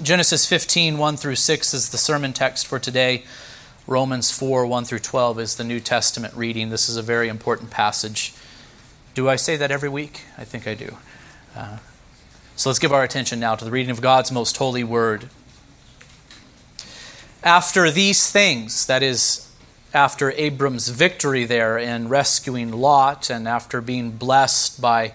Genesis 15, 1 through 6 is the sermon text for today. Romans 4, 1 through 12 is the New Testament reading. This is a very important passage. Do I say that every week? I think I do. Uh, so let's give our attention now to the reading of God's most holy word. After these things, that is, after Abram's victory there in rescuing Lot, and after being blessed by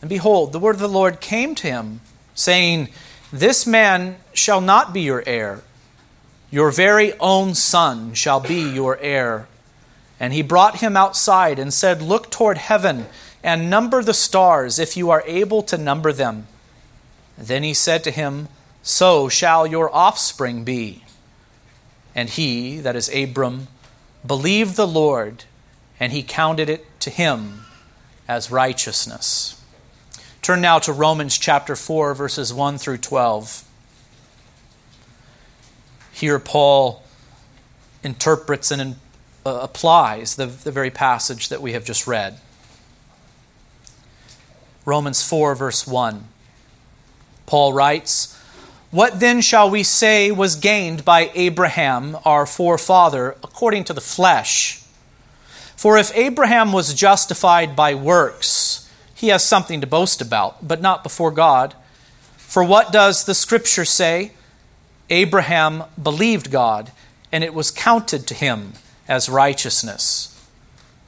And behold, the word of the Lord came to him, saying, This man shall not be your heir. Your very own son shall be your heir. And he brought him outside and said, Look toward heaven and number the stars, if you are able to number them. Then he said to him, So shall your offspring be. And he, that is Abram, believed the Lord, and he counted it to him as righteousness. Turn now to Romans chapter 4, verses 1 through 12. Here, Paul interprets and uh, applies the, the very passage that we have just read. Romans 4, verse 1. Paul writes, What then shall we say was gained by Abraham, our forefather, according to the flesh? For if Abraham was justified by works, he has something to boast about, but not before God. For what does the Scripture say? Abraham believed God, and it was counted to him as righteousness.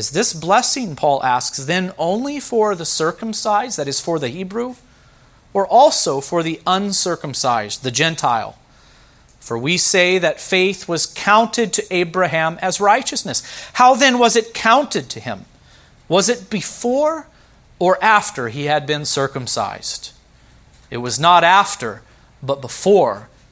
Is this blessing, Paul asks, then only for the circumcised, that is, for the Hebrew, or also for the uncircumcised, the Gentile? For we say that faith was counted to Abraham as righteousness. How then was it counted to him? Was it before or after he had been circumcised? It was not after, but before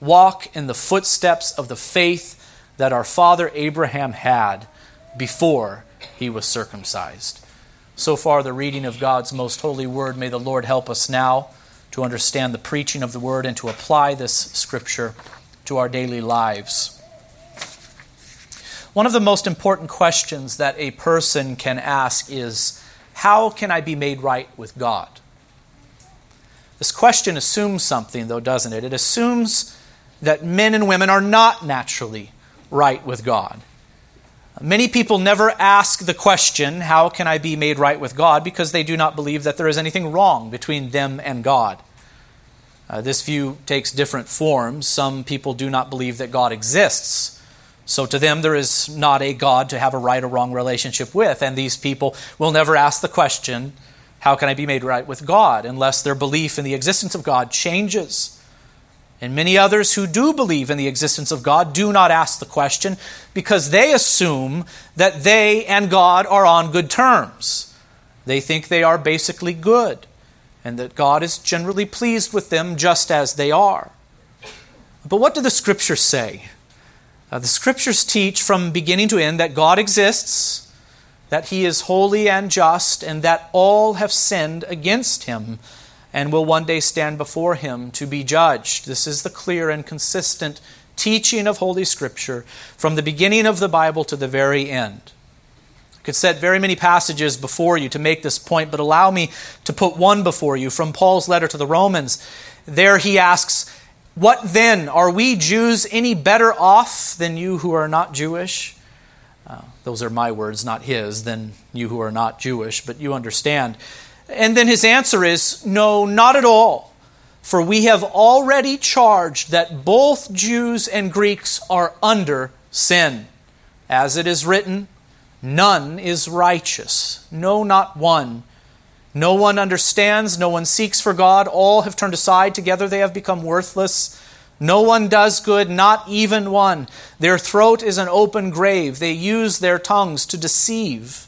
walk in the footsteps of the faith that our father Abraham had before he was circumcised. So far, the reading of God's most holy word. May the Lord help us now to understand the preaching of the word and to apply this scripture to our daily lives. One of the most important questions that a person can ask is How can I be made right with God? This question assumes something, though, doesn't it? It assumes that men and women are not naturally right with God. Many people never ask the question, How can I be made right with God? because they do not believe that there is anything wrong between them and God. Uh, this view takes different forms. Some people do not believe that God exists. So to them, there is not a God to have a right or wrong relationship with. And these people will never ask the question, How can I be made right with God? unless their belief in the existence of God changes. And many others who do believe in the existence of God do not ask the question because they assume that they and God are on good terms. They think they are basically good and that God is generally pleased with them just as they are. But what do the scriptures say? Uh, the scriptures teach from beginning to end that God exists, that He is holy and just, and that all have sinned against Him and will one day stand before him to be judged. This is the clear and consistent teaching of Holy Scripture from the beginning of the Bible to the very end. I could set very many passages before you to make this point, but allow me to put one before you from Paul's letter to the Romans. There he asks, What then? Are we Jews any better off than you who are not Jewish? Uh, those are my words, not his, than you who are not Jewish, but you understand. And then his answer is no, not at all. For we have already charged that both Jews and Greeks are under sin. As it is written, none is righteous, no, not one. No one understands, no one seeks for God. All have turned aside, together they have become worthless. No one does good, not even one. Their throat is an open grave. They use their tongues to deceive.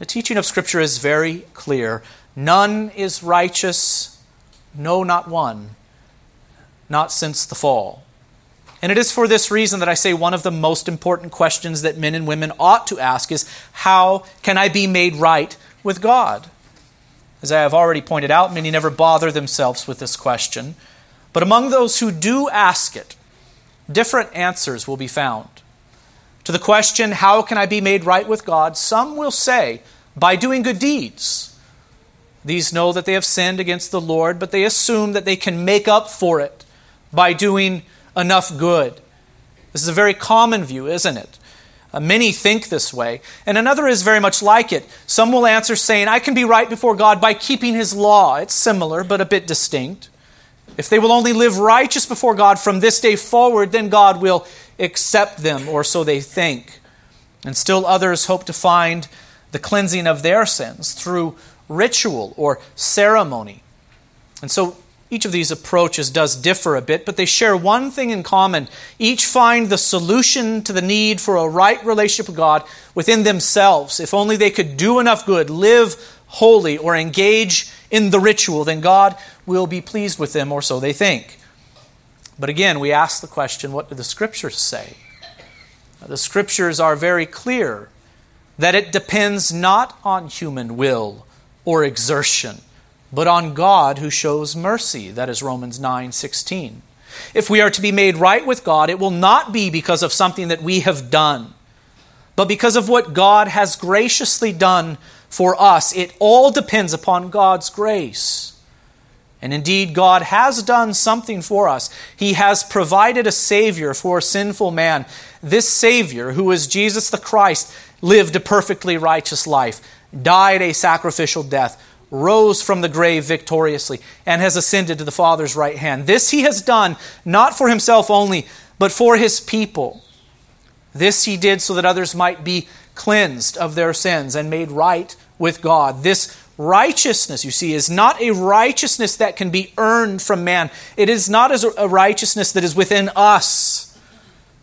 The teaching of Scripture is very clear. None is righteous, no, not one, not since the fall. And it is for this reason that I say one of the most important questions that men and women ought to ask is how can I be made right with God? As I have already pointed out, many never bother themselves with this question. But among those who do ask it, different answers will be found. To the question, How can I be made right with God? some will say, By doing good deeds. These know that they have sinned against the Lord, but they assume that they can make up for it by doing enough good. This is a very common view, isn't it? Uh, many think this way, and another is very much like it. Some will answer saying, I can be right before God by keeping His law. It's similar, but a bit distinct. If they will only live righteous before God from this day forward, then God will accept them, or so they think. And still others hope to find the cleansing of their sins through ritual or ceremony. And so each of these approaches does differ a bit, but they share one thing in common. Each find the solution to the need for a right relationship with God within themselves. If only they could do enough good, live holy, or engage in the ritual, then God will be pleased with them, or so they think. But again, we ask the question what do the scriptures say? The scriptures are very clear that it depends not on human will or exertion, but on God who shows mercy. That is Romans 9 16. If we are to be made right with God, it will not be because of something that we have done, but because of what God has graciously done for us. It all depends upon God's grace. And indeed, God has done something for us. He has provided a Savior for sinful man. This Savior, who is Jesus the Christ, lived a perfectly righteous life, died a sacrificial death, rose from the grave victoriously, and has ascended to the Father's right hand. This he has done not for himself only, but for his people. This he did so that others might be cleansed of their sins and made right with God. This righteousness, you see, is not a righteousness that can be earned from man. It is not a righteousness that is within us.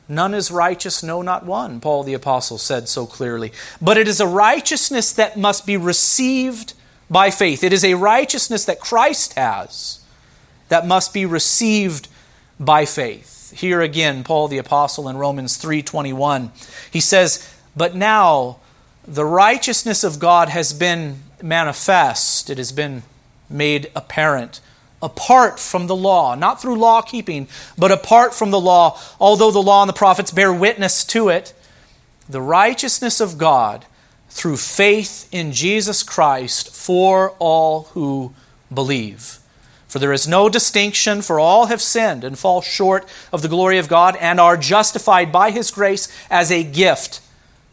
None is righteous, no, not one, Paul the Apostle said so clearly. But it is a righteousness that must be received by faith. It is a righteousness that Christ has that must be received by faith. Here again, Paul the Apostle in Romans 3:21, he says, "But now the righteousness of God has been manifest, it has been made apparent apart from the law, not through law keeping, but apart from the law, although the law and the prophets bear witness to it, the righteousness of God through faith in Jesus Christ for all who believe. For there is no distinction, for all have sinned and fall short of the glory of God and are justified by his grace as a gift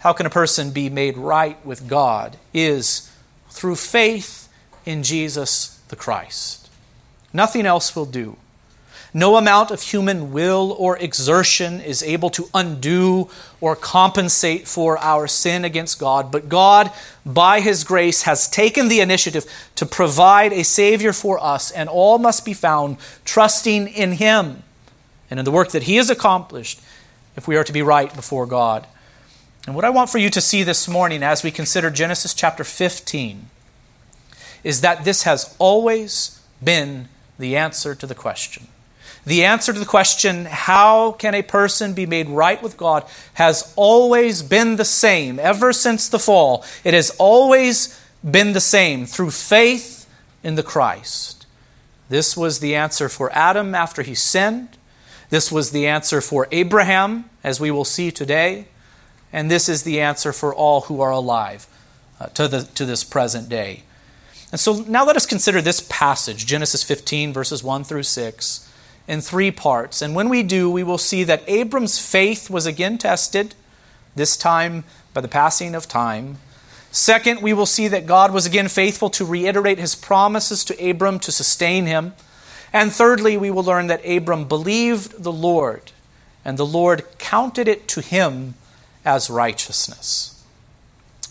how can a person be made right with God, is through faith in Jesus the Christ. Nothing else will do. No amount of human will or exertion is able to undo or compensate for our sin against God, but God, by His grace, has taken the initiative to provide a Savior for us, and all must be found trusting in Him and in the work that He has accomplished if we are to be right before God. And what I want for you to see this morning as we consider Genesis chapter 15 is that this has always been the answer to the question. The answer to the question, how can a person be made right with God, has always been the same ever since the fall. It has always been the same through faith in the Christ. This was the answer for Adam after he sinned. This was the answer for Abraham, as we will see today. And this is the answer for all who are alive uh, to, the, to this present day. And so now let us consider this passage, Genesis 15, verses 1 through 6 in three parts. And when we do, we will see that Abram's faith was again tested, this time by the passing of time. Second, we will see that God was again faithful to reiterate his promises to Abram to sustain him. And thirdly, we will learn that Abram believed the Lord, and the Lord counted it to him as righteousness.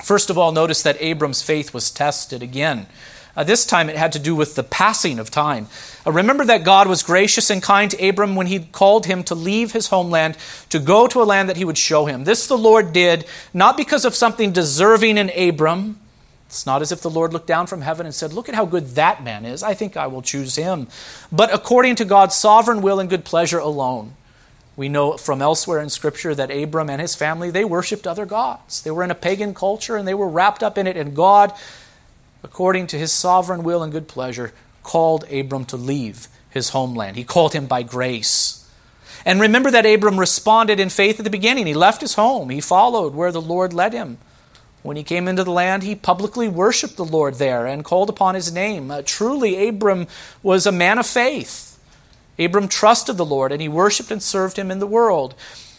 First of all, notice that Abram's faith was tested again. Uh, this time it had to do with the passing of time. Uh, remember that God was gracious and kind to Abram when he called him to leave his homeland to go to a land that he would show him. This the Lord did, not because of something deserving in Abram. It's not as if the Lord looked down from heaven and said, Look at how good that man is. I think I will choose him. But according to God's sovereign will and good pleasure alone. We know from elsewhere in Scripture that Abram and his family, they worshiped other gods. They were in a pagan culture and they were wrapped up in it, and God according to his sovereign will and good pleasure, called Abram to leave his homeland. He called him by grace. And remember that Abram responded in faith at the beginning. He left his home, he followed where the Lord led him. When he came into the land, he publicly worshiped the Lord there and called upon his name. Uh, truly, Abram was a man of faith. Abram trusted the Lord and he worshiped and served him in the world.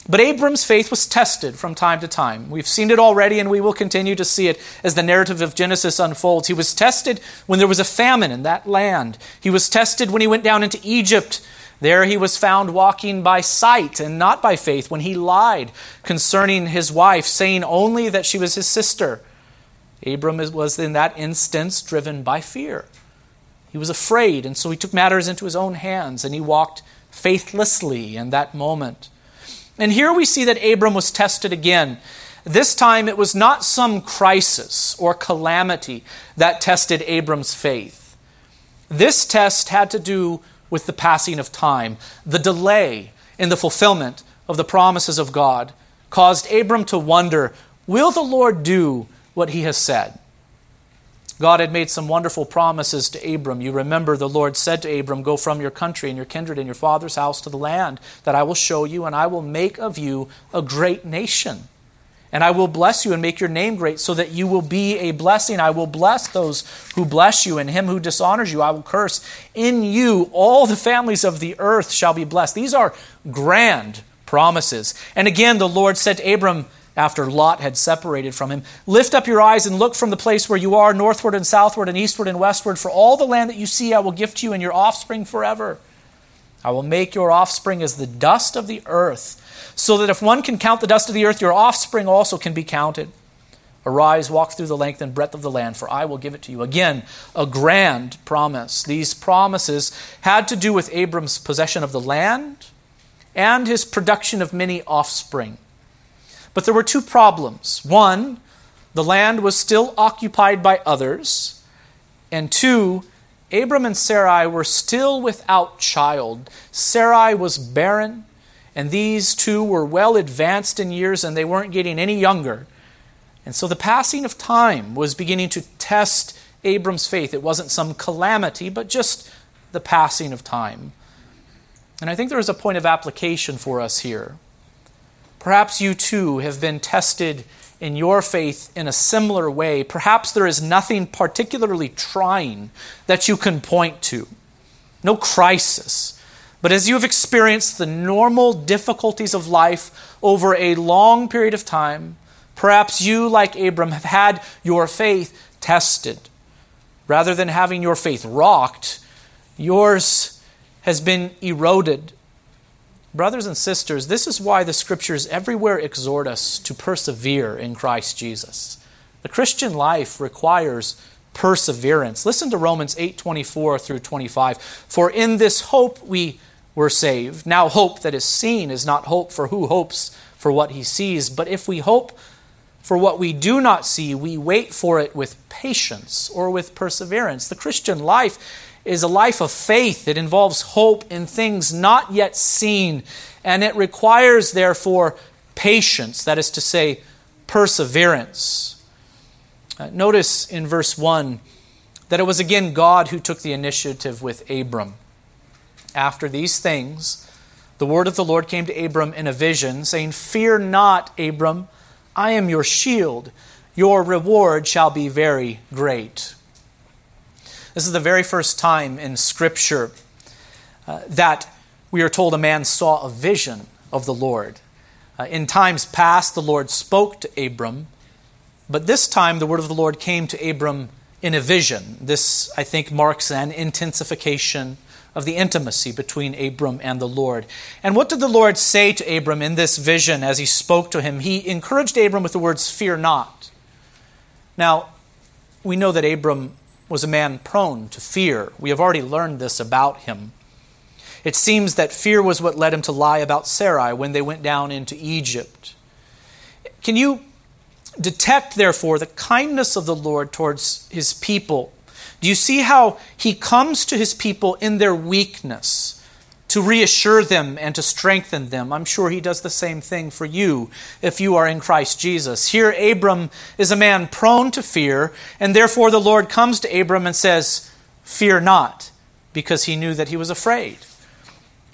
But Abram's faith was tested from time to time. We've seen it already, and we will continue to see it as the narrative of Genesis unfolds. He was tested when there was a famine in that land. He was tested when he went down into Egypt. There he was found walking by sight and not by faith when he lied concerning his wife, saying only that she was his sister. Abram was in that instance driven by fear. He was afraid, and so he took matters into his own hands and he walked faithlessly in that moment. And here we see that Abram was tested again. This time it was not some crisis or calamity that tested Abram's faith. This test had to do with the passing of time. The delay in the fulfillment of the promises of God caused Abram to wonder will the Lord do what he has said? God had made some wonderful promises to Abram. You remember the Lord said to Abram, Go from your country and your kindred and your father's house to the land that I will show you, and I will make of you a great nation. And I will bless you and make your name great, so that you will be a blessing. I will bless those who bless you, and him who dishonors you I will curse. In you all the families of the earth shall be blessed. These are grand promises. And again, the Lord said to Abram, after Lot had separated from him. Lift up your eyes and look from the place where you are, northward and southward and eastward and westward. For all the land that you see I will give to you and your offspring forever. I will make your offspring as the dust of the earth, so that if one can count the dust of the earth, your offspring also can be counted. Arise, walk through the length and breadth of the land, for I will give it to you. Again, a grand promise. These promises had to do with Abram's possession of the land and his production of many offspring. But there were two problems. One, the land was still occupied by others. And two, Abram and Sarai were still without child. Sarai was barren, and these two were well advanced in years and they weren't getting any younger. And so the passing of time was beginning to test Abram's faith. It wasn't some calamity, but just the passing of time. And I think there is a point of application for us here. Perhaps you too have been tested in your faith in a similar way. Perhaps there is nothing particularly trying that you can point to, no crisis, But as you have experienced the normal difficulties of life over a long period of time, perhaps you, like Abram, have had your faith tested. Rather than having your faith rocked, yours has been eroded. Brothers and sisters, this is why the scriptures everywhere exhort us to persevere in Christ Jesus. The Christian life requires perseverance. Listen to Romans 8:24 through 25. For in this hope we were saved. Now hope that is seen is not hope for who hopes for what he sees, but if we hope for what we do not see, we wait for it with patience or with perseverance. The Christian life is a life of faith. It involves hope in things not yet seen, and it requires, therefore, patience, that is to say, perseverance. Uh, notice in verse 1 that it was again God who took the initiative with Abram. After these things, the word of the Lord came to Abram in a vision, saying, Fear not, Abram, I am your shield. Your reward shall be very great. This is the very first time in Scripture uh, that we are told a man saw a vision of the Lord. Uh, in times past, the Lord spoke to Abram, but this time the word of the Lord came to Abram in a vision. This, I think, marks an intensification of the intimacy between Abram and the Lord. And what did the Lord say to Abram in this vision as he spoke to him? He encouraged Abram with the words, Fear not. Now, we know that Abram was a man prone to fear. We have already learned this about him. It seems that fear was what led him to lie about Sarai when they went down into Egypt. Can you detect, therefore, the kindness of the Lord towards his people? Do you see how he comes to his people in their weakness? To reassure them and to strengthen them. I'm sure he does the same thing for you if you are in Christ Jesus. Here, Abram is a man prone to fear, and therefore the Lord comes to Abram and says, Fear not, because he knew that he was afraid.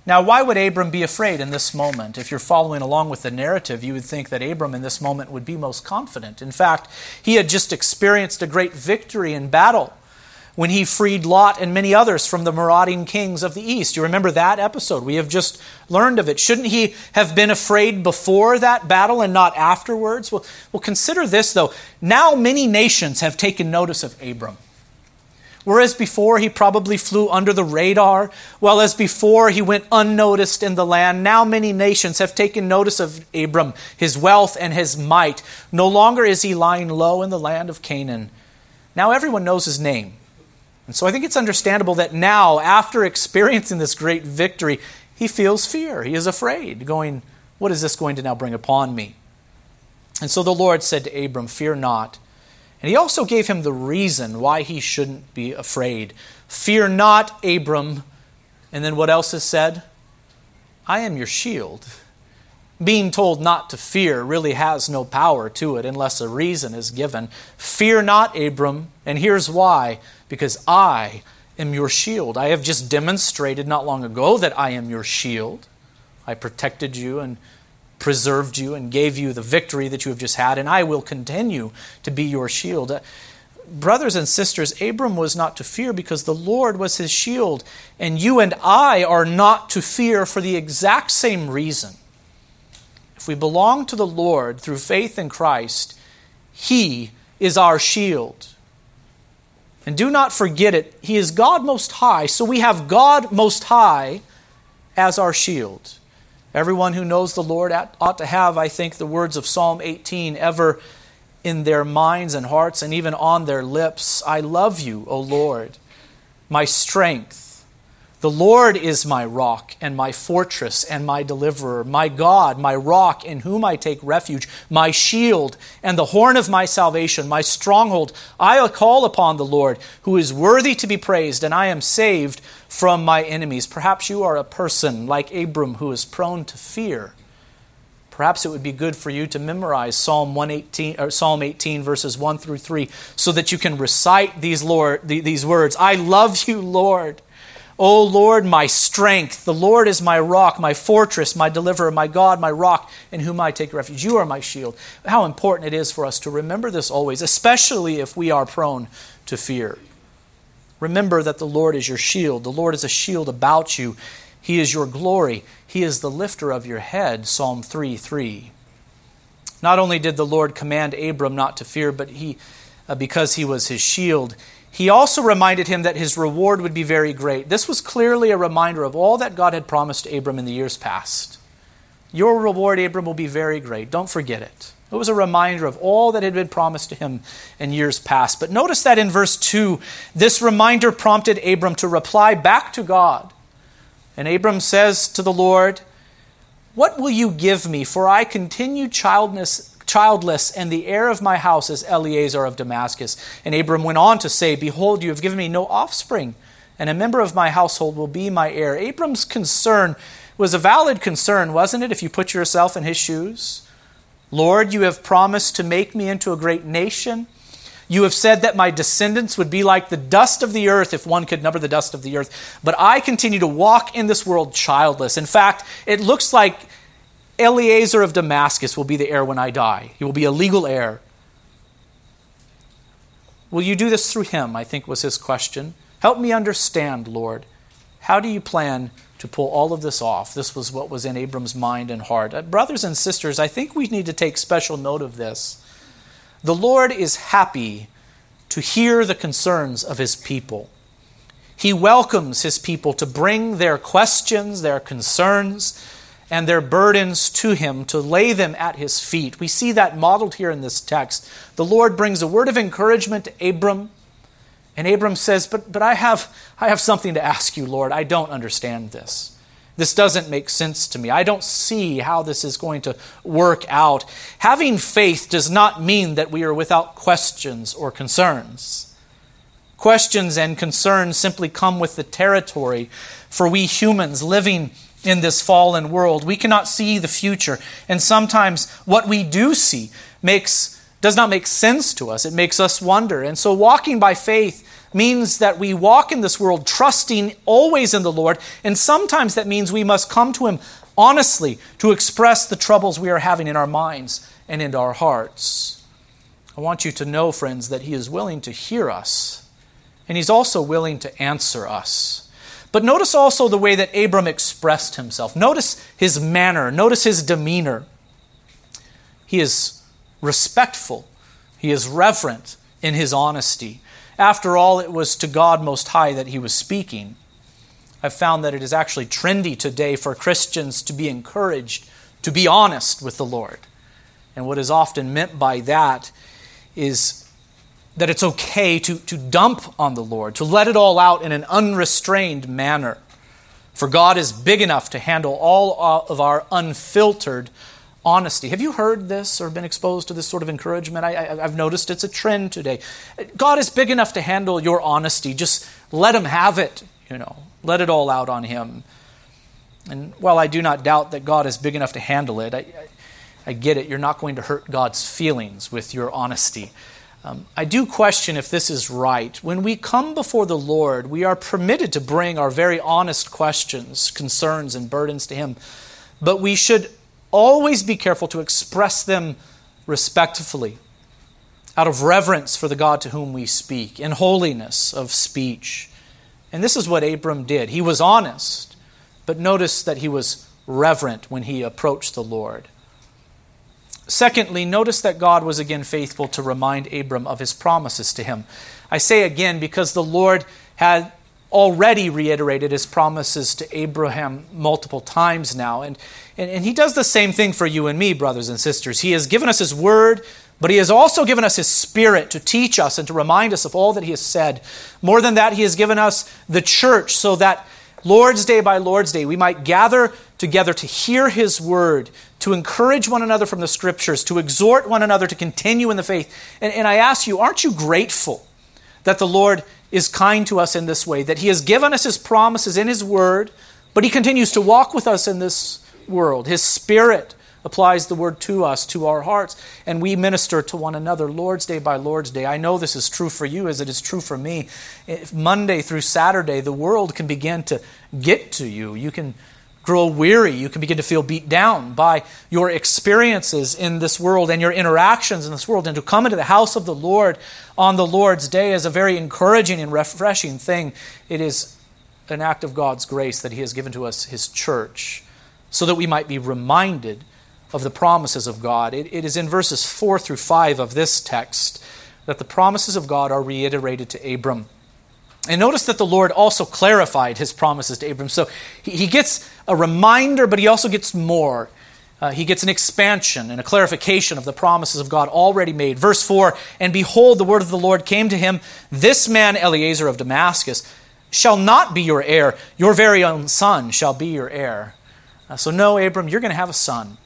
Now, why would Abram be afraid in this moment? If you're following along with the narrative, you would think that Abram in this moment would be most confident. In fact, he had just experienced a great victory in battle when he freed Lot and many others from the marauding kings of the east. You remember that episode? We have just learned of it. Shouldn't he have been afraid before that battle and not afterwards? Well, well consider this, though. Now many nations have taken notice of Abram. Whereas before he probably flew under the radar, well as before he went unnoticed in the land, now many nations have taken notice of Abram, his wealth and his might. No longer is he lying low in the land of Canaan. Now everyone knows his name. And so I think it's understandable that now, after experiencing this great victory, he feels fear. He is afraid, going, What is this going to now bring upon me? And so the Lord said to Abram, Fear not. And he also gave him the reason why he shouldn't be afraid. Fear not, Abram. And then what else is said? I am your shield. Being told not to fear really has no power to it unless a reason is given. Fear not, Abram. And here's why because I am your shield. I have just demonstrated not long ago that I am your shield. I protected you and preserved you and gave you the victory that you have just had, and I will continue to be your shield. Uh, brothers and sisters, Abram was not to fear because the Lord was his shield, and you and I are not to fear for the exact same reason. If we belong to the Lord through faith in Christ, he is our shield. And do not forget it, He is God Most High, so we have God Most High as our shield. Everyone who knows the Lord ought to have, I think, the words of Psalm 18 ever in their minds and hearts and even on their lips. I love you, O Lord, my strength the Lord is my rock and my fortress and my deliverer, my God, my rock in whom I take refuge, my shield and the horn of my salvation, my stronghold. I call upon the Lord, who is worthy to be praised, and I am saved from my enemies. Perhaps you are a person like Abram who is prone to fear. Perhaps it would be good for you to memorize Psalm 118 or Psalm 18 verses 1 through 3 so that you can recite these Lord these words. I love you, Lord. O Lord, my strength. The Lord is my rock, my fortress, my deliverer, my God, my rock, in whom I take refuge. You are my shield. How important it is for us to remember this always, especially if we are prone to fear. Remember that the Lord is your shield. The Lord is a shield about you. He is your glory. He is the lifter of your head. Psalm 3 3. Not only did the Lord command Abram not to fear, but he, uh, because he was his shield, he also reminded him that his reward would be very great. This was clearly a reminder of all that God had promised Abram in the years past. Your reward, Abram, will be very great. Don't forget it. It was a reminder of all that had been promised to him in years past. But notice that in verse 2, this reminder prompted Abram to reply back to God. And Abram says to the Lord, What will you give me? For I continue childless, childless, and the heir of my house is Eliezer of Damascus. And Abram went on to say, Behold, you have given me no offspring, and a member of my household will be my heir. Abram's concern was a valid concern, wasn't it, if you put yourself in his shoes? Lord, you have promised to make me into a great nation. You have said that my descendants would be like the dust of the earth if one could number the dust of the earth. But I continue to walk in this world childless. In fact, it looks like Eliezer of Damascus will be the heir when I die. He will be a legal heir. Will you do this through him? I think was his question. Help me understand, Lord. How do you plan to pull all of this off. This was what was in Abram's mind and heart. Uh, brothers and sisters, I think we need to take special note of this. The Lord is happy to hear the concerns of his people. He welcomes his people to bring their questions, their concerns, and their burdens to him, to lay them at his feet. We see that modeled here in this text. The Lord brings a word of encouragement to Abram and Abram says, But, but I, have, I have something to ask you, Lord. I don't understand this. This doesn't make sense to me. I don't see how this is going to work out. Having faith does not mean that we are without questions or concerns. Questions and concerns simply come with the territory for we humans living in this fallen world. We cannot see the future, and sometimes what we do see makes does not make sense to us. It makes us wonder. And so, walking by faith means that we walk in this world trusting always in the Lord. And sometimes that means we must come to Him honestly to express the troubles we are having in our minds and in our hearts. I want you to know, friends, that He is willing to hear us, and He's also willing to answer us. But notice also the way that Abram expressed himself. Notice his manner, notice his demeanor. He is respectful, he is reverent in his honesty. After all, it was to God Most High that he was speaking. I've found that it is actually trendy today for Christians to be encouraged to be honest with the Lord. And what is often meant by that is that it's okay to, to dump on the Lord, to let it all out in an unrestrained manner. For God is big enough to handle all of our unfiltered honesty. Have you heard this or been exposed to this sort of encouragement? I, have noticed it's a trend today. God is big enough to handle your honesty. Just let Him have it, you know, let it all out on Him. And while I do not doubt that God is big enough to handle it, I, I, I get it. You're not going to hurt God's feelings with your honesty. Um, I do question if this is right. When we come before the Lord, we are permitted to bring our very honest questions, concerns, and burdens to Him. But we should always be careful to express them respectfully, out of reverence for the God to whom we speak, in holiness of speech. And this is what Abram did. He was honest, but notice that he was reverent when he approached the Lord. Secondly, notice that God was again faithful to remind Abram of his promises to him. I say again because the Lord had already reiterated his promises to Abraham multiple times now. And, and, and, he does the same thing for you and me, brothers and sisters. He has given us his word, but he has also given us his spirit to teach us and to remind us of all that he has said. More than that, he has given us the church so that Lord's Day by Lord's Day we might gather together to hear his word, to encourage one another from the scriptures, to exhort one another to continue in the faith. And, and I ask you, aren't you grateful that the Lord is kind to us in this way, that He has given us His promises in His Word, but He continues to walk with us in this world. His Spirit applies the Word to us, to our hearts, and we minister to one another Lord's Day by Lord's Day. I know this is true for you as it is true for me. If Monday through Saturday, the world can begin to get to you. You can grow weary. You can begin to feel beat down by your experiences in this world and your interactions in this world. And to come into the house of the Lord on the Lord's day is a very encouraging and refreshing thing. It is an act of God's grace that He has given to us, His church, so that we might be reminded of the promises of God. it, it is in verses 4 through 5 of this text that the promises of God are reiterated to Abram. And notice that the Lord also clarified his promises to Abram. So he, gets a reminder, but he also gets more. Uh, he gets an expansion and a clarification of the promises of God already made. Verse 4 And behold, the word of the Lord came to him This man, Eliezer of Damascus, shall not be your heir. Your very own son shall be your heir. Uh, so, no, Abram, you're going to have a son.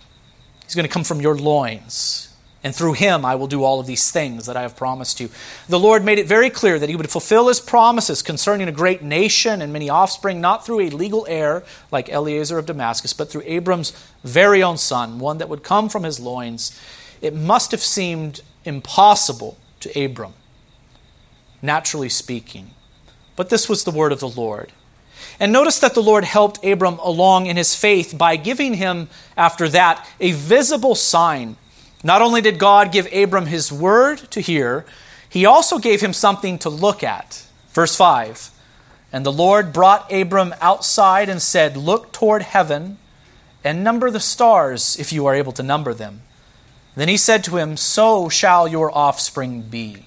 He's going to come from your loins and through him I will do all of these things that I have promised you. The Lord made it very clear that he would fulfill his promises concerning a great nation and many offspring, not through a legal heir like Eliezer of Damascus, but through Abram's very own son, one that would come from his loins. It must have seemed impossible to Abram, naturally speaking. But this was the word of the Lord. And notice that the Lord helped Abram along in his faith by giving him, after that, a visible sign not only did God give Abram his word to hear, he also gave him something to look at. Verse 5 And the Lord brought Abram outside and said, Look toward heaven and number the stars, if you are able to number them. Then he said to him, So shall your offspring be.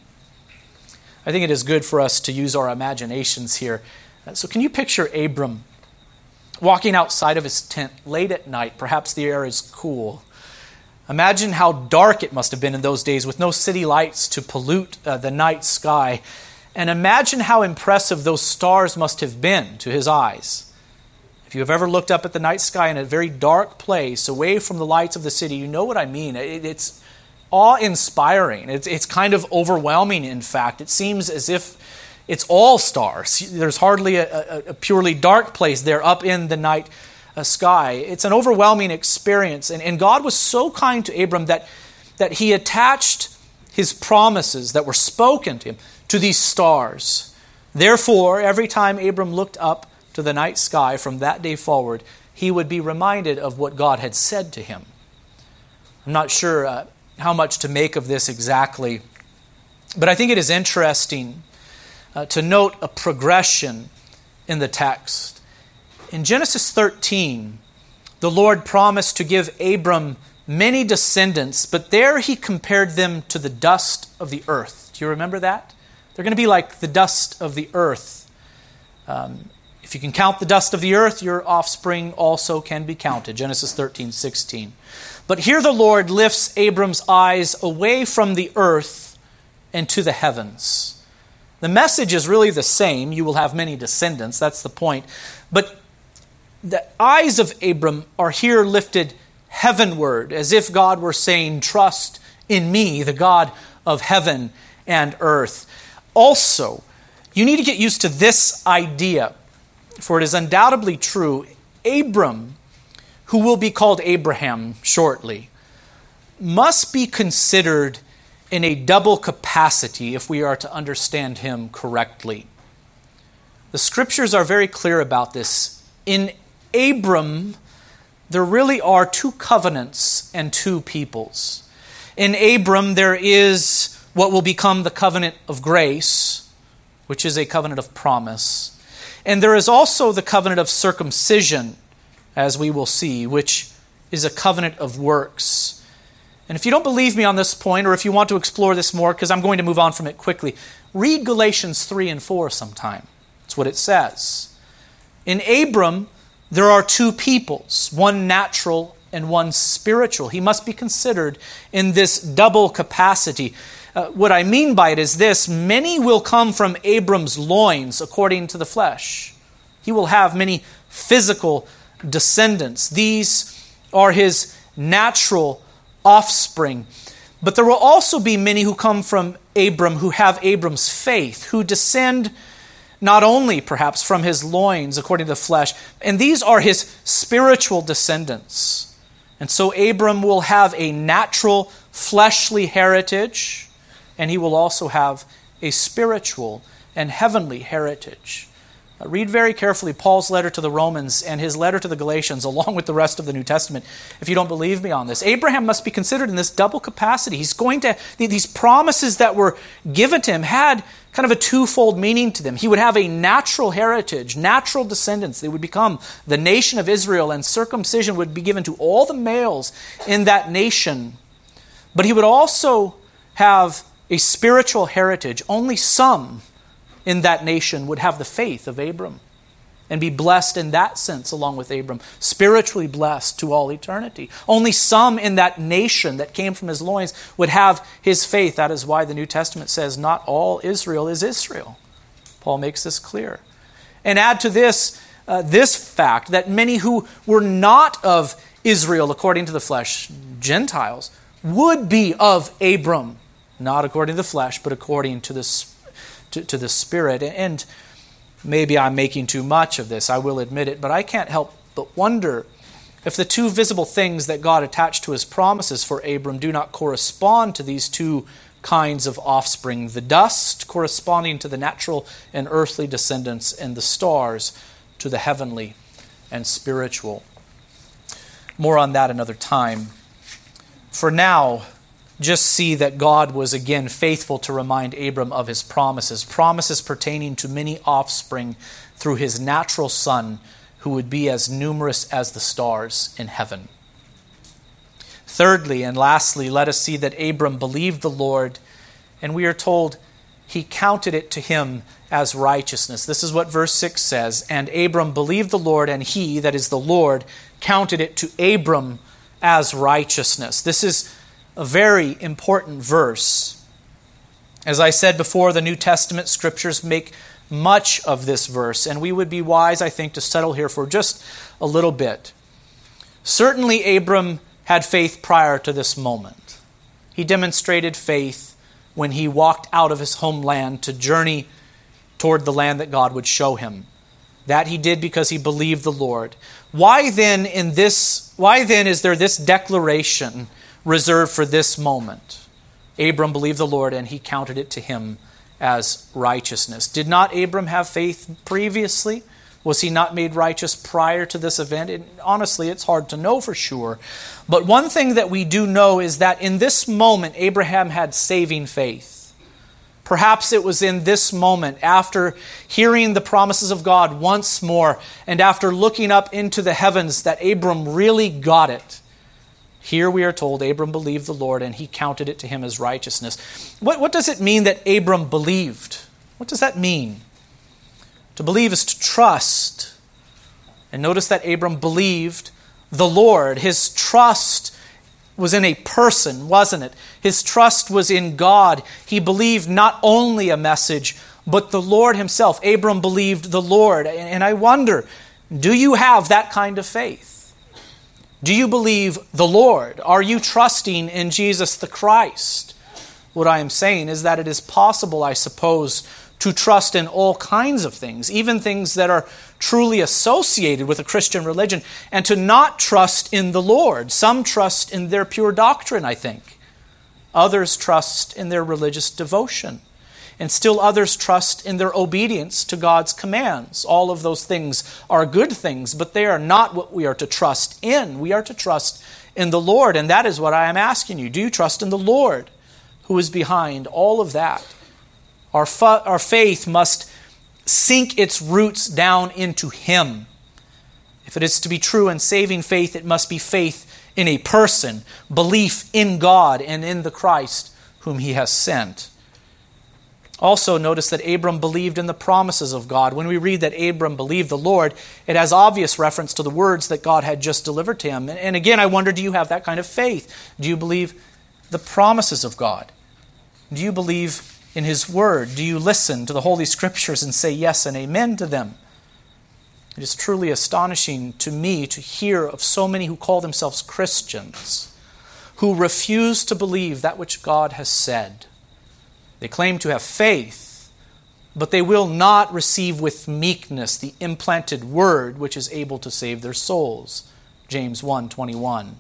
I think it is good for us to use our imaginations here. Uh, so, can you picture Abram walking outside of his tent late at night? Perhaps the air is cool. Imagine how dark it must have been in those days with no city lights to pollute uh, the night sky. And imagine how impressive those stars must have been to his eyes. If you have ever looked up at the night sky in a very dark place, away from the lights of the city, you know what I mean. It, it's awe inspiring. It's, it's kind of overwhelming, in fact. It seems as if it's all stars. There's hardly a, a, a purely dark place there up in the night a sky. It's an overwhelming experience. And, and God was so kind to Abram that, that he attached his promises that were spoken to him to these stars. Therefore, every time Abram looked up to the night sky from that day forward, he would be reminded of what God had said to him. I'm not sure uh, how much to make of this exactly, but I think it is interesting uh, to note a progression in the text. In Genesis 13, the Lord promised to give Abram many descendants, but there he compared them to the dust of the earth. Do you remember that? They're going to be like the dust of the earth. Um, if you can count the dust of the earth, your offspring also can be counted. Genesis 13, 16. But here the Lord lifts Abram's eyes away from the earth and to the heavens. The message is really the same. You will have many descendants. That's the point. But the eyes of Abram are here lifted heavenward, as if God were saying, Trust in me, the God of heaven and earth. Also, you need to get used to this idea, for it is undoubtedly true. Abram, who will be called Abraham shortly, must be considered in a double capacity if we are to understand him correctly. The scriptures are very clear about this. In Abram, there really are two covenants and two peoples. In Abram, there is what will become the covenant of grace, which is a covenant of promise. And there is also the covenant of circumcision, as we will see, which is a covenant of works. And if you don't believe me on this point, or if you want to explore this more, because I'm going to move on from it quickly, read Galatians 3 and 4 sometime. That's what it says. In Abram, there are two peoples, one natural and one spiritual. He must be considered in this double capacity. Uh, what I mean by it is this many will come from Abram's loins according to the flesh. He will have many physical descendants. These are his natural offspring. But there will also be many who come from Abram who have Abram's faith, who descend not only perhaps from his loins according to the flesh, and these are his spiritual descendants. And so Abram will have a natural fleshly heritage, and he will also have a spiritual and heavenly heritage. Uh, read very carefully Paul's letter to the Romans and his letter to the Galatians, along with the rest of the New Testament, if you don't believe me on this. Abraham must be considered in this double capacity. He's going to, these promises that were given to him had kind of a twofold meaning to them. He would have a natural heritage, natural descendants. They would become the nation of Israel, and circumcision would be given to all the males in that nation. But he would also have a spiritual heritage. Only some in that nation would have the faith of Abram and be blessed in that sense along with Abram, spiritually blessed to all eternity. Only some in that nation that came from his loins would have his faith. That is why the New Testament says, Not all Israel is Israel. Paul makes this clear. And add to this uh, this fact that many who were not of Israel according to the flesh, Gentiles, would be of Abram, not according to the flesh, but according to the, to, to the Spirit. And Maybe I'm making too much of this, I will admit it, but I can't help but wonder if the two visible things that God attached to his promises for Abram do not correspond to these two kinds of offspring the dust corresponding to the natural and earthly descendants, and the stars to the heavenly and spiritual. More on that another time. For now, just see that God was again faithful to remind Abram of his promises, promises pertaining to many offspring through his natural son, who would be as numerous as the stars in heaven. Thirdly and lastly, let us see that Abram believed the Lord, and we are told he counted it to him as righteousness. This is what verse 6 says. And Abram believed the Lord, and he, that is the Lord, counted it to Abram as righteousness. This is a very important verse. As I said before, the New Testament scriptures make much of this verse, and we would be wise, I think, to settle here for just a little bit. Certainly, Abram had faith prior to this moment. He demonstrated faith when he walked out of his homeland to journey toward the land that God would show him. That he did because he believed the Lord. Why then in this why then is there this declaration reserved for this moment. Abram believed the Lord and he counted it to him as righteousness. Did not Abram have faith previously? Was he not made righteous prior to this event? It, honestly, it's hard to know for sure. But one thing that we do know is that in this moment, Abraham had saving faith. Perhaps it was in this moment, after hearing the promises of God once more, and after looking up into the heavens, that Abram really got it. Here we are told Abram believed the Lord and he counted it to him as righteousness. What, what does it mean that Abram believed? What does that mean? To believe is to trust. And notice that Abram believed the Lord. His trust was in a person, wasn't it? His trust was in God. He believed not only a message, but the Lord himself. Abram believed the Lord. And I wonder, do you have that kind of faith? Do you believe the Lord? Are you trusting in Jesus the Christ? What I am saying is that it is possible, I suppose, to trust in all kinds of things, even things that are truly associated with a Christian religion, and to not trust in the Lord. Some trust in their pure doctrine, I think. Others trust in their religious devotion and still others trust in their obedience to God's commands. All of those things are good things, but they are not what we are to trust in. We are to trust in the Lord, and that is what I am asking you. Do you trust in the Lord who is behind all of that? Our, our faith must sink its roots down into Him. If it is to be true and saving faith, it must be faith in a person, belief in God and in the Christ whom He has sent. Also, notice that Abram believed in the promises of God. When we read that Abram believed the Lord, it has obvious reference to the words that God had just delivered to him. And again, I wonder do you have that kind of faith? Do you believe the promises of God? Do you believe in His Word? Do you listen to the Holy Scriptures and say yes and amen to them? It is truly astonishing to me to hear of so many who call themselves Christians who refuse to believe that which God has said. They claim to have faith, but they will not receive with meekness the implanted word which is able to save their souls. James 1:21.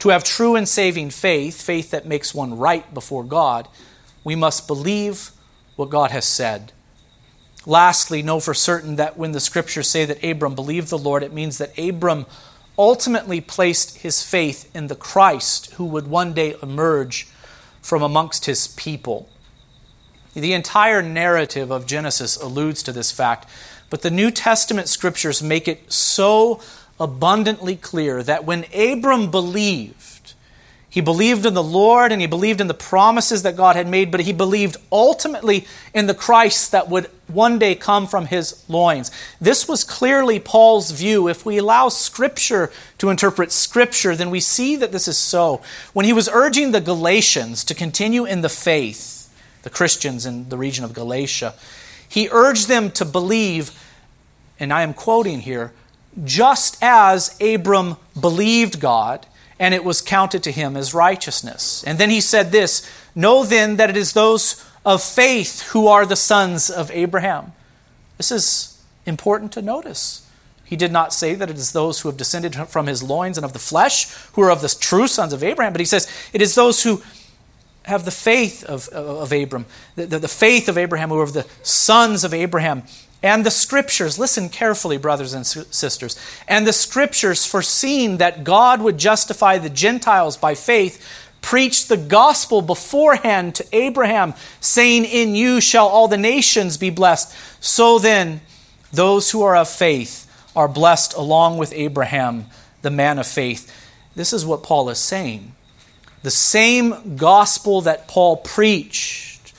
To have true and saving faith, faith that makes one right before God, we must believe what God has said. Lastly, know for certain that when the scriptures say that Abram believed the Lord, it means that Abram ultimately placed his faith in the Christ who would one day emerge from amongst his people. The entire narrative of Genesis alludes to this fact, but the New Testament scriptures make it so abundantly clear that when Abram believed, he believed in the Lord and he believed in the promises that God had made, but he believed ultimately in the Christ that would one day come from his loins. This was clearly Paul's view. If we allow Scripture to interpret Scripture, then we see that this is so. When he was urging the Galatians to continue in the faith, the Christians in the region of Galatia, he urged them to believe, and I am quoting here, just as Abram believed God and it was counted to him as righteousness. And then he said this Know then that it is those of faith who are the sons of Abraham. This is important to notice. He did not say that it is those who have descended from his loins and of the flesh who are of the true sons of Abraham, but he says it is those who have the faith of, of Abram, the, the, the faith of Abraham, who are the sons of Abraham. And the scriptures, listen carefully, brothers and sisters, and the scriptures, foreseeing that God would justify the Gentiles by faith, preached the gospel beforehand to Abraham, saying, In you shall all the nations be blessed. So then, those who are of faith are blessed along with Abraham, the man of faith. This is what Paul is saying. The same gospel that Paul preached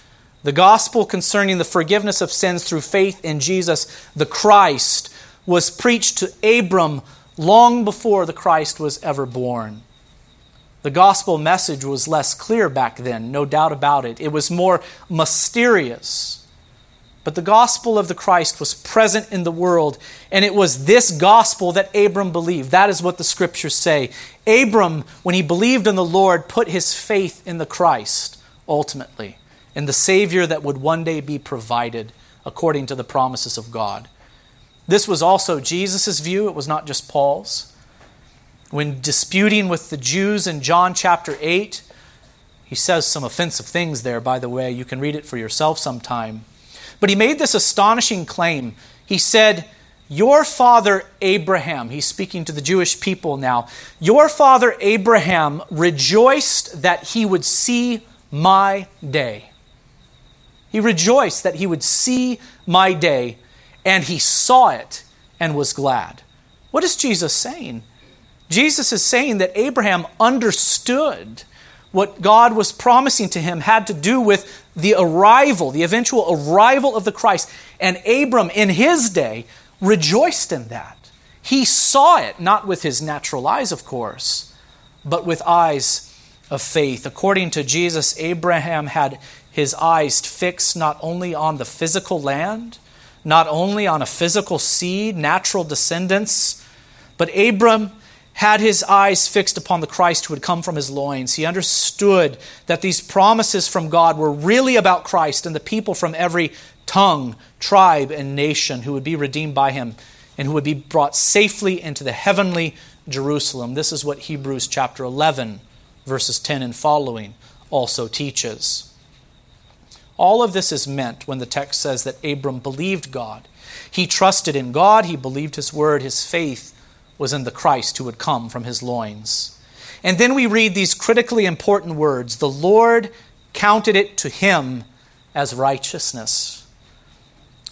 the gospel concerning the forgiveness of sins through faith in Jesus, the Christ, was preached to Abram long before the Christ was ever born. The gospel message was less clear back then, no doubt about it. It was more mysterious. But the gospel of the Christ was present in the world, and it was this gospel that Abram believed. That is what the scriptures say. Abram, when he believed in the Lord, put his faith in the Christ ultimately in the Savior that would one day be provided according to the promises of God. This was also Jesus' view, it was not just Paul's. When disputing with the Jews in John chapter 8, he says some offensive things there, by the way. You can read it for yourself sometime. But he made this astonishing claim. He said, Your father Abraham, he's speaking to the Jewish people now, your father Abraham rejoiced that he would see my day. He rejoiced that he would see my day, and he saw it and was glad. What is Jesus saying? Jesus is saying that Abraham understood what God was promising to him had to do with the arrival, the eventual arrival of the Christ. And Abram, in his day, rejoiced in that. He saw it, not with his natural eyes, of course, but with eyes of faith. According to Jesus, Abraham had his eyes fixed not only on the physical land, not only on a physical seed, natural descendants, but Abram had his eyes fixed upon the Christ who had come from his loins. He understood that these promises from God were really about Christ and the people from every tongue, tribe, and nation who would be redeemed by him and who would be brought safely into the heavenly Jerusalem. This is what Hebrews chapter 11, verses 10 and following also teaches. All of this is meant when the text says that Abram believed God. He trusted in God, he believed his word, his faith was in the Christ who would come from his loins. And then we read these critically important words The Lord counted it to him as righteousness.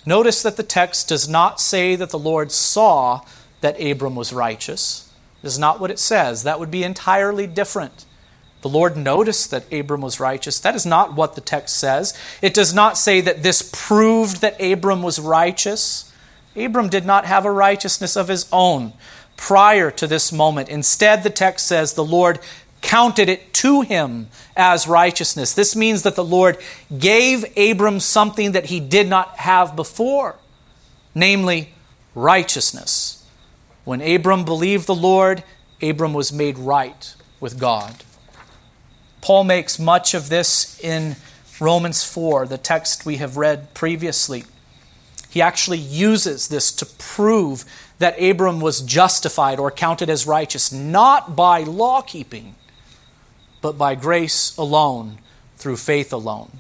Notice that the text does not say that the Lord saw that Abram was righteous. This is not what it says. That would be entirely different. The Lord noticed that Abram was righteous. That is not what the text says. It does not say that this proved that Abram was righteous. Abram did not have a righteousness of his own prior to this moment. Instead, the text says the Lord counted it to him as righteousness. This means that the Lord gave Abram something that he did not have before, namely righteousness. When Abram believed the Lord, Abram was made right with God. Paul makes much of this in Romans 4, the text we have read previously. He actually uses this to prove that Abram was justified or counted as righteous not by law keeping, but by grace alone, through faith alone.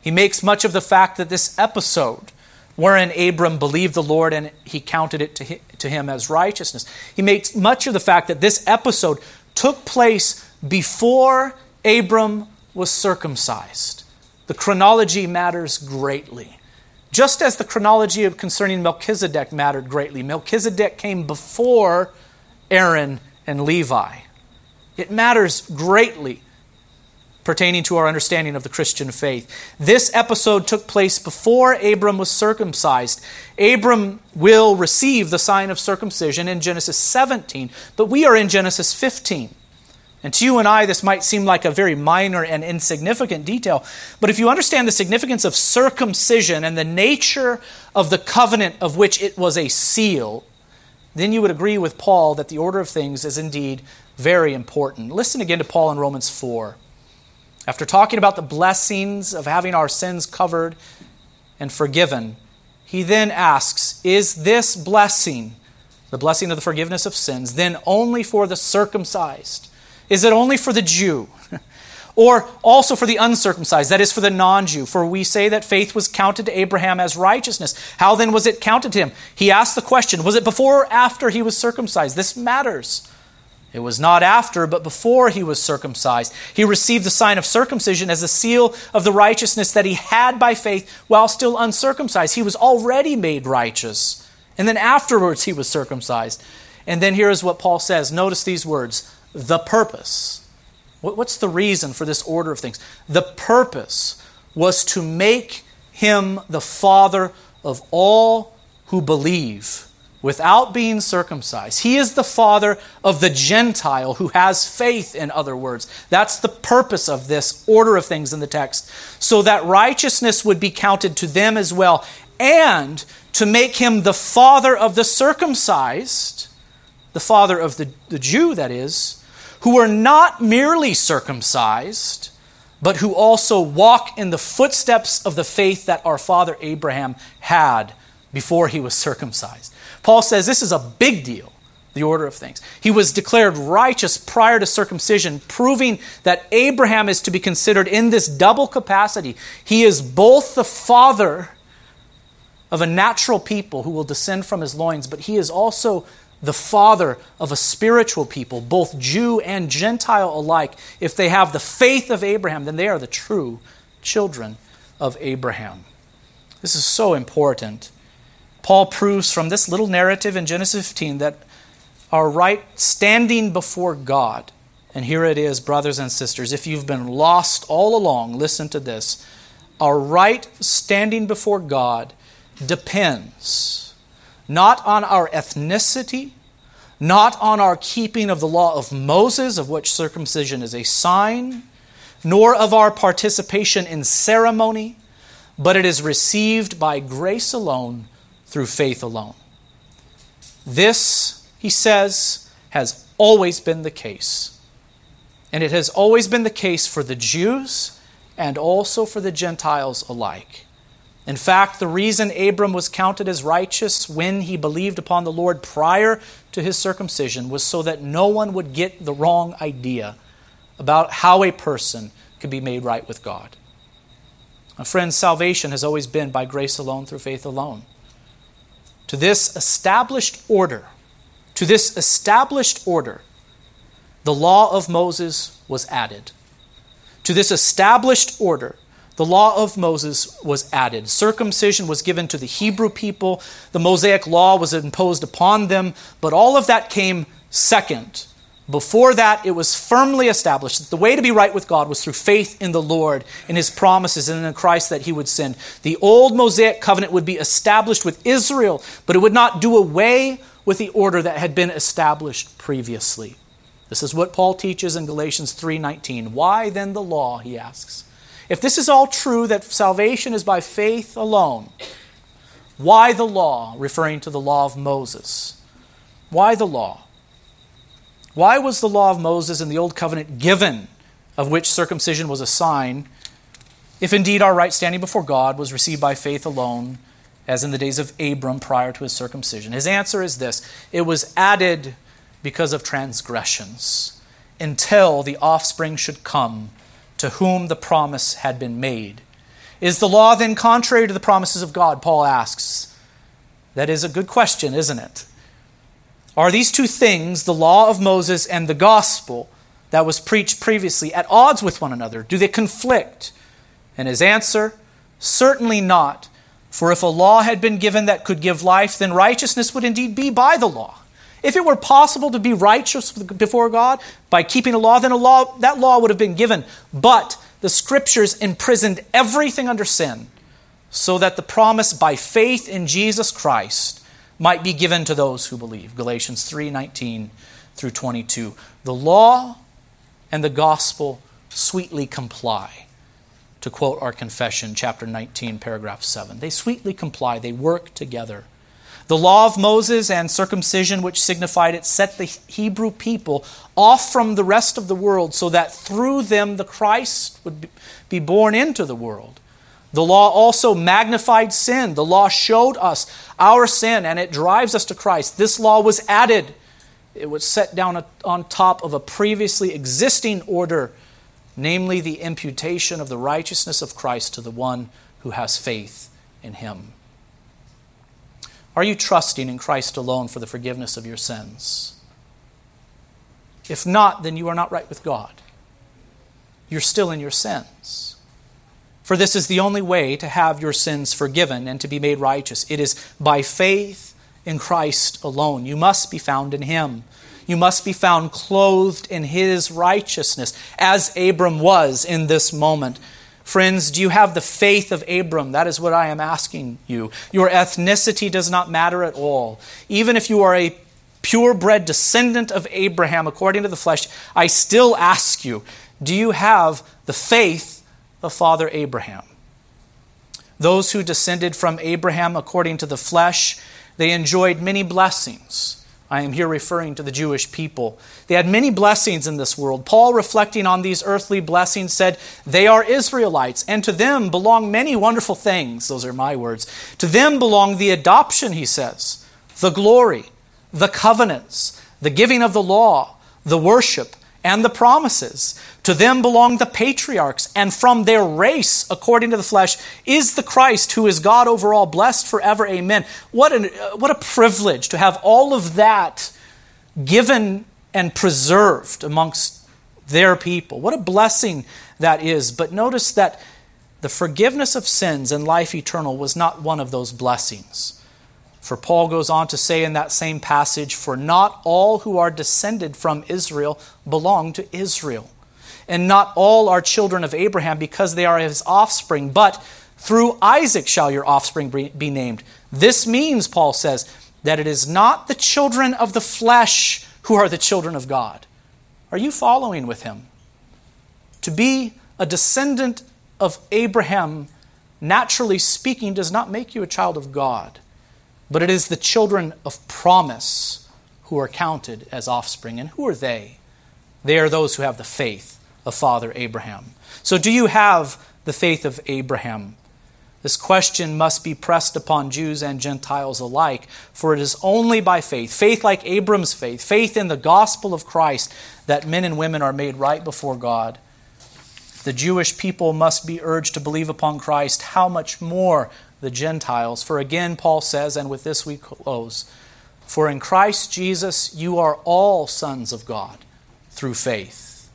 He makes much of the fact that this episode, wherein Abram believed the Lord and he counted it to him as righteousness, he makes much of the fact that this episode took place before Abram was circumcised. the chronology matters greatly. Just as the chronology of concerning Melchizedek mattered greatly. Melchizedek came before Aaron and Levi. It matters greatly pertaining to our understanding of the Christian faith. This episode took place before Abram was circumcised. Abram will receive the sign of circumcision in Genesis 17, but we are in Genesis 15. And to you and I, this might seem like a very minor and insignificant detail, but if you understand the significance of circumcision and the nature of the covenant of which it was a seal, then you would agree with Paul that the order of things is indeed very important. Listen again to Paul in Romans 4. After talking about the blessings of having our sins covered and forgiven, he then asks, Is this blessing, the blessing of the forgiveness of sins, then only for the circumcised? Is it only for the Jew? or also for the uncircumcised, that is, for the non Jew. For we say that faith was counted to Abraham as righteousness. How then was it counted to him? He asked the question Was it before or after he was circumcised? This matters. It was not after, but before he was circumcised. He received the sign of circumcision as a seal of the righteousness that he had by faith while still uncircumcised. He was already made righteous. And then afterwards he was circumcised. And then here is what Paul says. Notice these words the purpose. What's the reason for this order of things? The purpose was to make him the father of all who believe without being circumcised. He is the father of the Gentile who has faith, in other words. That's the purpose of this order of things in the text, so that righteousness would be counted to them as well, and to make him the father of the circumcised, the father of the, the Jew, that is, who are not merely circumcised. But who also walk in the footsteps of the faith that our father Abraham had before he was circumcised. Paul says this is a big deal, the order of things. He was declared righteous prior to circumcision, proving that Abraham is to be considered in this double capacity. He is both the father of a natural people who will descend from his loins, but he is also the father of a spiritual people, both Jew and Gentile alike. If they have the faith of Abraham, then they are the true children of Abraham. This is so important. Paul proves from this little narrative in Genesis 15 that our right standing before God, and here it is, brothers and sisters, if you've been lost all along, listen to this. Our right standing before God depends not on our ethnicity, not on our keeping of the law of Moses, of which circumcision is a sign, nor of our participation in ceremony, but it is received by grace alone through faith alone. This, he says, has always been the case. And it has always been the case for the Jews and also for the Gentiles alike. In fact, the reason Abram was counted as righteous when he believed upon the Lord prior to his circumcision was so that no one would get the wrong idea about how a person could be made right with God. friends, salvation has always been by grace alone, through faith alone to this established order, to this established order, the law of Moses was added. To this established order, the law of Moses was added. Circumcision was given to the Hebrew people. The Mosaic law was imposed upon them. But all of that came second before that, it was firmly established that the way to be right with God was through faith in the Lord, in His promises, and in Christ that He would send. The old Mosaic covenant would be established with Israel, but it would not do away with the order that had been established previously. This is what Paul teaches in Galatians 3:19. Why then the law, he asks. If this is all true that salvation is by faith alone, why the law, referring to the law of Moses? Why the law? Why was the law of Moses in the Old Covenant given, of which circumcision was a sign, if indeed our right standing before God was received by faith alone, as in the days of Abram prior to his circumcision? His answer is this it was added because of transgressions, until the offspring should come to whom the promise had been made. Is the law then contrary to the promises of God? Paul asks. That is a good question, isn't it? Are these two things, the law of Moses and the gospel that was preached previously, at odds with one another? Do they conflict? And his answer, Certainly not. For if a law had been given that could give life, then righteousness would indeed be by the law. If it were possible to be righteous before God by keeping a law, then a law, that law would have been given. But the scriptures imprisoned everything under sin, so that the promise by faith in Jesus Christ might be given to those who believe. Galatians 3:19 through 22. The law and the gospel sweetly comply. To quote our confession, chapter 19, paragraph 7. They sweetly comply, they work together. The law of Moses and circumcision, which signified it, set the Hebrew people off from the rest of the world so that through them the Christ would be born into the world. The law also magnified sin. The law showed us our sin and it drives us to Christ. This law was added, it was set down on top of a previously existing order, namely the imputation of the righteousness of Christ to the one who has faith in him. Are you trusting in Christ alone for the forgiveness of your sins? If not, then you are not right with God. You're still in your sins. For this is the only way to have your sins forgiven and to be made righteous. It is by faith in Christ alone. You must be found in Him. You must be found clothed in His righteousness, as Abram was in this moment. Friends, do you have the faith of Abram? That is what I am asking you. Your ethnicity does not matter at all. Even if you are a purebred descendant of Abraham according to the flesh, I still ask you, do you have the faith of Father Abraham? Those who descended from Abraham according to the flesh, they enjoyed many blessings. I am here referring to the Jewish people. They had many blessings in this world. Paul, reflecting on these earthly blessings, said, They are Israelites, and to them belong many wonderful things. Those are my words. To them belong the adoption, he says, the glory, the covenants, the giving of the law, the worship, and the promises. To them belong the patriarchs, and from their race, according to the flesh, is the Christ who is God over all, blessed forever. Amen. What, an, uh, what a privilege to have all of that given and preserved amongst their people. What a blessing that is. But notice that the forgiveness of sins and life eternal was not one of those blessings. For Paul goes on to say in that same passage, For not all who are descended from Israel belong to Israel. And not all are children of Abraham because they are his offspring, but through Isaac shall your offspring be named. This means, Paul says, that it is not the children of the flesh who are the children of God. Are you following with him? To be a descendant of Abraham, naturally speaking, does not make you a child of God but it is the children of promise who are counted as offspring. And who are they? They are those who have the faith of Father Abraham. So, do you have the faith of Abraham? This question must be pressed upon Jews and Gentiles alike, for it is only by faith, faith like Abram's faith, faith in the gospel of Christ, that men and women are made right before God. The Jewish people must be urged to believe upon Christ. How much more the Gentiles. For again, Paul says, and with this we close For in Christ Jesus you are all sons of God through faith.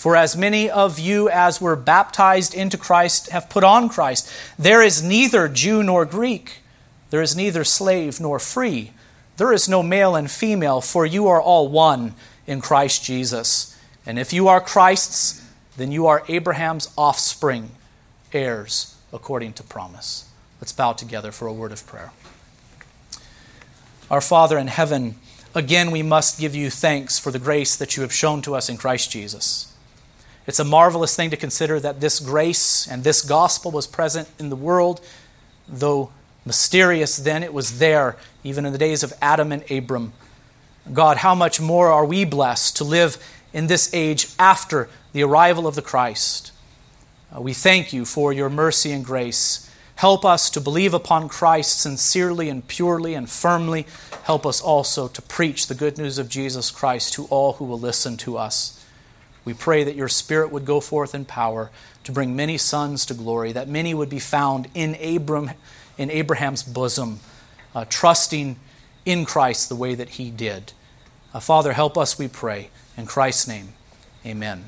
For as many of you as were baptized into Christ have put on Christ, there is neither Jew nor Greek, there is neither slave nor free, there is no male and female, for you are all one in Christ Jesus. And if you are Christ's, then you are Abraham's offspring, heirs according to promise. Let's bow together for a word of prayer. Our Father in heaven, again we must give you thanks for the grace that you have shown to us in Christ Jesus. It's a marvelous thing to consider that this grace and this gospel was present in the world, though mysterious then, it was there even in the days of Adam and Abram. God, how much more are we blessed to live in this age after the arrival of the Christ? Uh, we thank you for your mercy and grace. Help us to believe upon Christ sincerely and purely and firmly. Help us also to preach the good news of Jesus Christ to all who will listen to us. We pray that your Spirit would go forth in power to bring many sons to glory, that many would be found in, Abram, in Abraham's bosom, uh, trusting in Christ the way that he did. Uh, Father, help us, we pray. In Christ's name, amen.